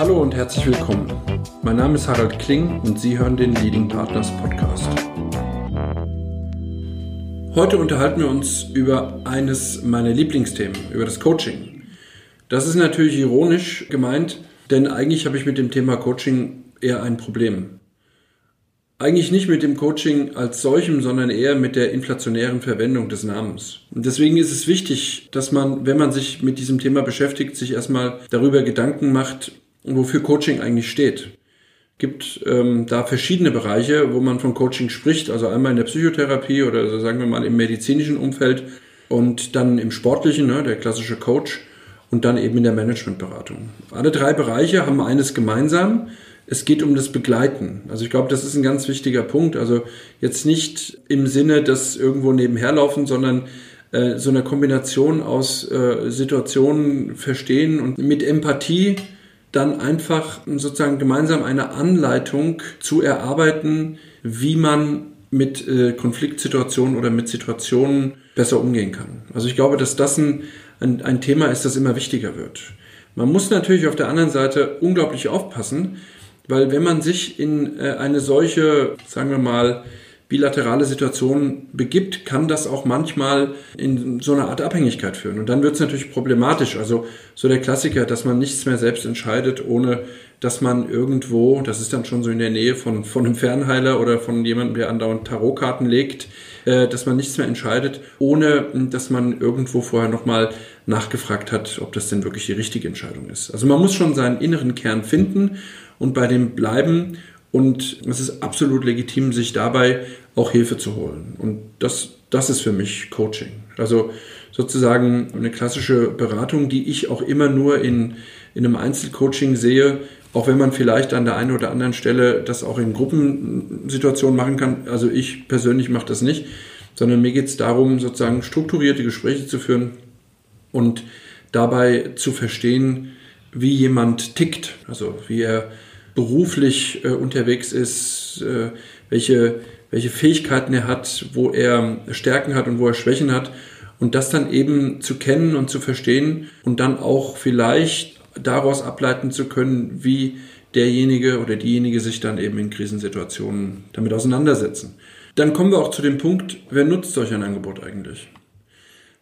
Hallo und herzlich willkommen. Mein Name ist Harald Kling und Sie hören den Leading Partners Podcast. Heute unterhalten wir uns über eines meiner Lieblingsthemen, über das Coaching. Das ist natürlich ironisch gemeint, denn eigentlich habe ich mit dem Thema Coaching eher ein Problem. Eigentlich nicht mit dem Coaching als solchem, sondern eher mit der inflationären Verwendung des Namens. Und deswegen ist es wichtig, dass man, wenn man sich mit diesem Thema beschäftigt, sich erstmal darüber Gedanken macht, wofür Coaching eigentlich steht. Gibt ähm, da verschiedene Bereiche, wo man von Coaching spricht, also einmal in der Psychotherapie oder also sagen wir mal im medizinischen Umfeld und dann im sportlichen, ne, der klassische Coach und dann eben in der Managementberatung. Alle drei Bereiche haben eines gemeinsam, es geht um das Begleiten. Also ich glaube, das ist ein ganz wichtiger Punkt. Also jetzt nicht im Sinne, dass irgendwo nebenher laufen, sondern äh, so eine Kombination aus äh, Situationen verstehen und mit Empathie dann einfach sozusagen gemeinsam eine Anleitung zu erarbeiten, wie man mit äh, Konfliktsituationen oder mit Situationen besser umgehen kann. Also ich glaube, dass das ein, ein, ein Thema ist, das immer wichtiger wird. Man muss natürlich auf der anderen Seite unglaublich aufpassen, weil wenn man sich in äh, eine solche, sagen wir mal, bilaterale Situation begibt, kann das auch manchmal in so eine Art Abhängigkeit führen. Und dann wird es natürlich problematisch. Also so der Klassiker, dass man nichts mehr selbst entscheidet, ohne dass man irgendwo, das ist dann schon so in der Nähe von, von einem Fernheiler oder von jemandem, der andauernd Tarotkarten legt, äh, dass man nichts mehr entscheidet, ohne dass man irgendwo vorher nochmal nachgefragt hat, ob das denn wirklich die richtige Entscheidung ist. Also man muss schon seinen inneren Kern finden und bei dem bleiben. Und es ist absolut legitim, sich dabei auch Hilfe zu holen. Und das, das ist für mich Coaching. Also sozusagen eine klassische Beratung, die ich auch immer nur in, in einem Einzelcoaching sehe, auch wenn man vielleicht an der einen oder anderen Stelle das auch in Gruppensituationen machen kann. Also ich persönlich mache das nicht, sondern mir geht es darum, sozusagen strukturierte Gespräche zu führen und dabei zu verstehen, wie jemand tickt, also wie er beruflich äh, unterwegs ist, äh, welche, welche Fähigkeiten er hat, wo er Stärken hat und wo er Schwächen hat. Und das dann eben zu kennen und zu verstehen und dann auch vielleicht daraus ableiten zu können, wie derjenige oder diejenige sich dann eben in Krisensituationen damit auseinandersetzen. Dann kommen wir auch zu dem Punkt, wer nutzt solch ein Angebot eigentlich?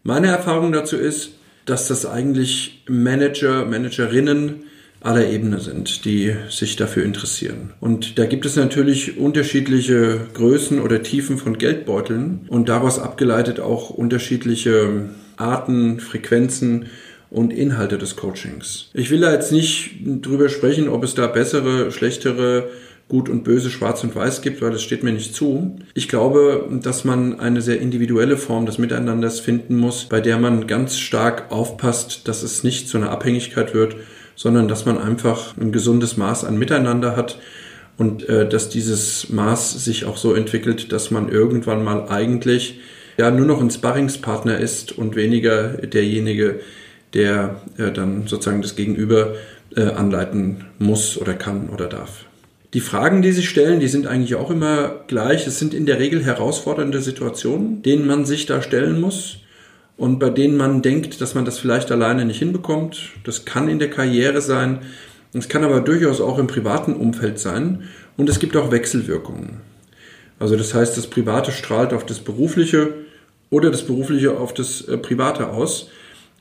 Meine Erfahrung dazu ist, dass das eigentlich Manager, Managerinnen aller Ebene sind, die sich dafür interessieren. Und da gibt es natürlich unterschiedliche Größen oder Tiefen von Geldbeuteln und daraus abgeleitet auch unterschiedliche Arten, Frequenzen und Inhalte des Coachings. Ich will da jetzt nicht drüber sprechen, ob es da bessere, schlechtere, gut und böse, schwarz und weiß gibt, weil das steht mir nicht zu. Ich glaube, dass man eine sehr individuelle Form des Miteinanders finden muss, bei der man ganz stark aufpasst, dass es nicht zu einer Abhängigkeit wird, sondern dass man einfach ein gesundes Maß an Miteinander hat und äh, dass dieses Maß sich auch so entwickelt, dass man irgendwann mal eigentlich ja nur noch ein Sparringspartner ist und weniger derjenige, der äh, dann sozusagen das Gegenüber äh, anleiten muss oder kann oder darf. Die Fragen, die sich stellen, die sind eigentlich auch immer gleich. Es sind in der Regel herausfordernde Situationen, denen man sich da stellen muss und bei denen man denkt, dass man das vielleicht alleine nicht hinbekommt. Das kann in der Karriere sein, es kann aber durchaus auch im privaten Umfeld sein und es gibt auch Wechselwirkungen. Also das heißt, das Private strahlt auf das Berufliche oder das Berufliche auf das äh, Private aus.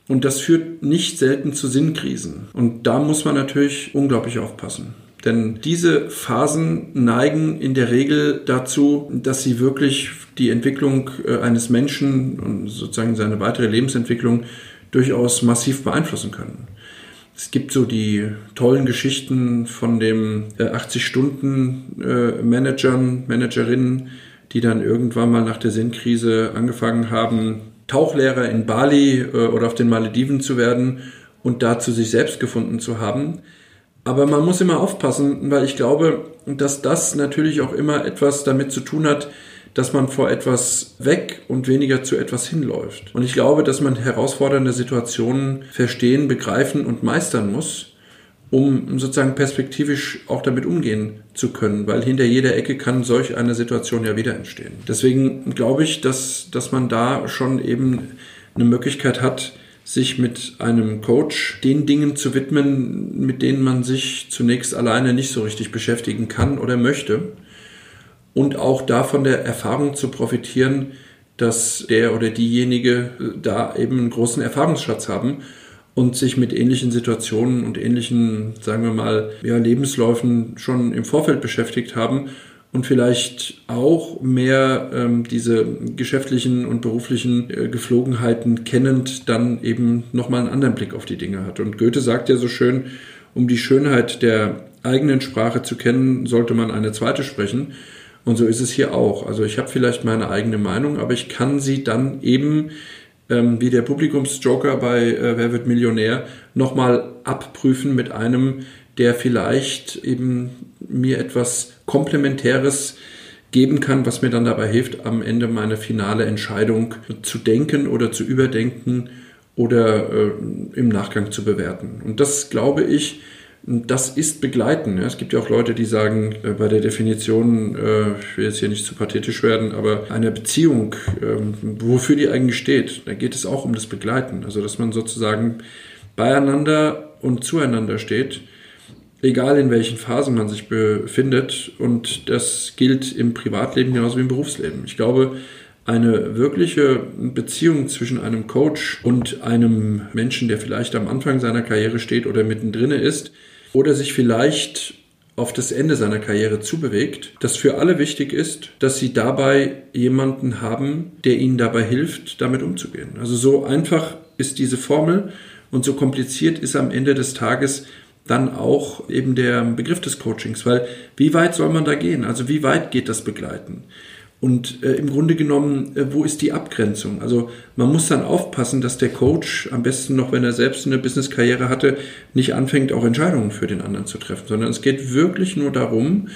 Und das führt nicht selten zu Sinnkrisen. Und da muss man natürlich unglaublich aufpassen. Denn diese Phasen neigen in der Regel dazu, dass sie wirklich die Entwicklung äh, eines Menschen und sozusagen seine weitere Lebensentwicklung durchaus massiv beeinflussen können. Es gibt so die tollen Geschichten von dem 80-Stunden-Managern, äh, Managerinnen, die dann irgendwann mal nach der Sinnkrise angefangen haben, Tauchlehrer in Bali äh, oder auf den Malediven zu werden und dazu sich selbst gefunden zu haben. Aber man muss immer aufpassen, weil ich glaube, dass das natürlich auch immer etwas damit zu tun hat, dass man vor etwas weg und weniger zu etwas hinläuft. Und ich glaube, dass man herausfordernde Situationen verstehen, begreifen und meistern muss, um sozusagen perspektivisch auch damit umgehen zu können, weil hinter jeder Ecke kann solch eine Situation ja wieder entstehen. Deswegen glaube ich, dass, dass man da schon eben eine Möglichkeit hat, sich mit einem Coach den Dingen zu widmen, mit denen man sich zunächst alleine nicht so richtig beschäftigen kann oder möchte. Und auch davon der Erfahrung zu profitieren, dass der oder diejenige da eben einen großen Erfahrungsschatz haben und sich mit ähnlichen Situationen und ähnlichen, sagen wir mal, ja, Lebensläufen schon im Vorfeld beschäftigt haben und vielleicht auch mehr ähm, diese geschäftlichen und beruflichen äh, Geflogenheiten kennend dann eben nochmal einen anderen Blick auf die Dinge hat. Und Goethe sagt ja so schön, um die Schönheit der eigenen Sprache zu kennen, sollte man eine zweite sprechen. Und so ist es hier auch. Also ich habe vielleicht meine eigene Meinung, aber ich kann sie dann eben ähm, wie der Publikumsjoker bei äh, Wer wird Millionär nochmal abprüfen mit einem, der vielleicht eben mir etwas Komplementäres geben kann, was mir dann dabei hilft, am Ende meine finale Entscheidung zu denken oder zu überdenken oder äh, im Nachgang zu bewerten. Und das glaube ich, das ist begleiten. Es gibt ja auch Leute, die sagen, äh, bei der Definition, äh, ich will jetzt hier nicht zu pathetisch werden, aber eine Beziehung, ähm, wofür die eigentlich steht, da geht es auch um das Begleiten. Also, dass man sozusagen beieinander und zueinander steht, egal in welchen Phasen man sich befindet. Und das gilt im Privatleben genauso wie im Berufsleben. Ich glaube, eine wirkliche Beziehung zwischen einem Coach und einem Menschen, der vielleicht am Anfang seiner Karriere steht oder mittendrin ist, oder sich vielleicht auf das Ende seiner Karriere zubewegt, dass für alle wichtig ist, dass sie dabei jemanden haben, der ihnen dabei hilft, damit umzugehen. Also so einfach ist diese Formel und so kompliziert ist am Ende des Tages dann auch eben der Begriff des Coachings, weil wie weit soll man da gehen? Also wie weit geht das Begleiten? Und äh, im Grunde genommen, äh, wo ist die Abgrenzung? Also man muss dann aufpassen, dass der Coach, am besten noch, wenn er selbst eine Businesskarriere hatte, nicht anfängt, auch Entscheidungen für den anderen zu treffen, sondern es geht wirklich nur darum,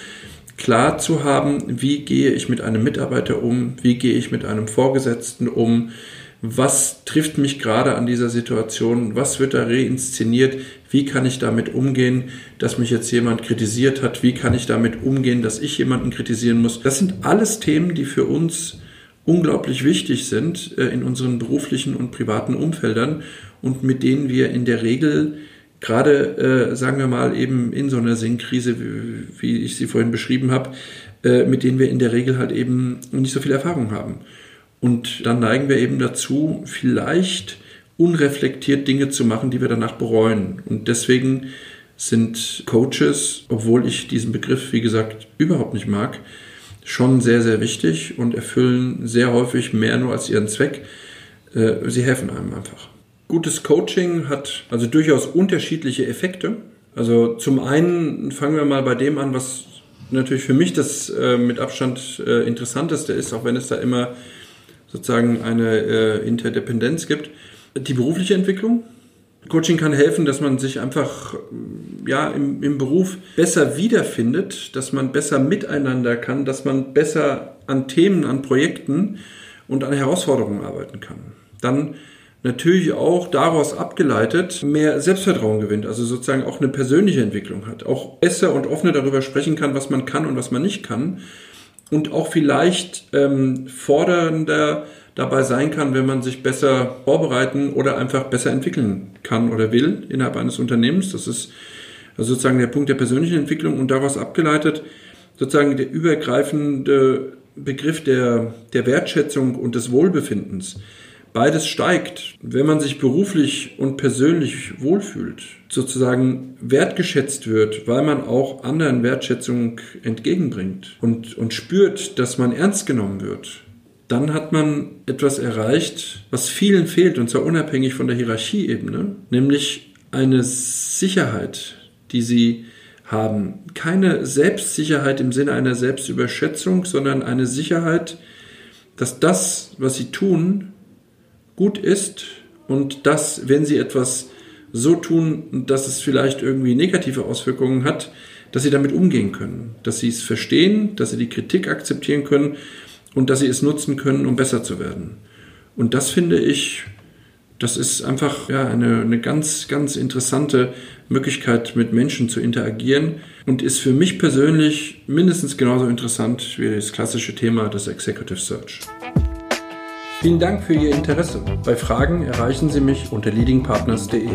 klar zu haben, wie gehe ich mit einem Mitarbeiter um, wie gehe ich mit einem Vorgesetzten um, was trifft mich gerade an dieser Situation, was wird da reinszeniert, wie kann ich damit umgehen, dass mich jetzt jemand kritisiert hat, wie kann ich damit umgehen, dass ich jemanden kritisieren muss. Das sind alles Themen, die für uns unglaublich wichtig sind äh, in unseren beruflichen und privaten Umfeldern und mit denen wir in der Regel gerade, äh, sagen wir mal, eben in so einer Sinnkrise, wie, ich sie vorhin beschrieben habe, äh, mit denen wir in der Regel halt eben nicht so viel Erfahrung haben. Und dann neigen wir eben dazu, vielleicht unreflektiert Dinge zu machen, die wir danach bereuen. Und deswegen sind Coaches, obwohl ich diesen Begriff, wie gesagt, überhaupt nicht mag, schon sehr, sehr wichtig und erfüllen sehr häufig mehr nur als ihren Zweck. Äh, sie helfen einem einfach. Gutes Coaching hat also durchaus unterschiedliche Effekte. Also zum einen fangen wir mal bei dem an, was natürlich für mich das äh, mit Abstand äh, interessanteste ist, auch wenn es da immer sozusagen eine äh, Interdependenz gibt. Die berufliche Entwicklung. Coaching kann helfen, dass man sich einfach ja, im, im Beruf besser wiederfindet, dass man besser miteinander kann, dass man besser an Themen, an Projekten und an Herausforderungen arbeiten kann. Dann natürlich auch daraus abgeleitet mehr Selbstvertrauen gewinnt, also sozusagen auch eine persönliche Entwicklung hat, auch besser und offener darüber sprechen kann, was man kann und was man nicht kann und auch vielleicht ähm, fordernder dabei sein kann, wenn man sich besser vorbereiten oder einfach besser entwickeln kann oder will innerhalb eines Unternehmens. Das ist also sozusagen der Punkt der persönlichen Entwicklung und daraus abgeleitet sozusagen der übergreifende Begriff der, der Wertschätzung und des Wohlbefindens. Beides steigt, wenn man sich beruflich und persönlich wohlfühlt, sozusagen wertgeschätzt wird, weil man auch anderen Wertschätzung entgegenbringt und, und spürt, dass man ernst genommen wird, dann hat man etwas erreicht, was vielen fehlt, und zwar unabhängig von der Hierarchieebene, nämlich eine Sicherheit, die sie haben. Keine Selbstsicherheit im Sinne einer Selbstüberschätzung, sondern eine Sicherheit, dass das, was sie tun, gut ist und dass, wenn sie etwas so tun, dass es vielleicht irgendwie negative Auswirkungen hat, dass sie damit umgehen können, dass sie es verstehen, dass sie die Kritik akzeptieren können und dass sie es nutzen können, um besser zu werden. Und das finde ich, das ist einfach ja, eine, eine ganz, ganz interessante Möglichkeit, mit Menschen zu interagieren und ist für mich persönlich mindestens genauso interessant wie das klassische Thema des Executive Search. Vielen Dank für Ihr Interesse. Bei Fragen erreichen Sie mich unter leadingpartners.de.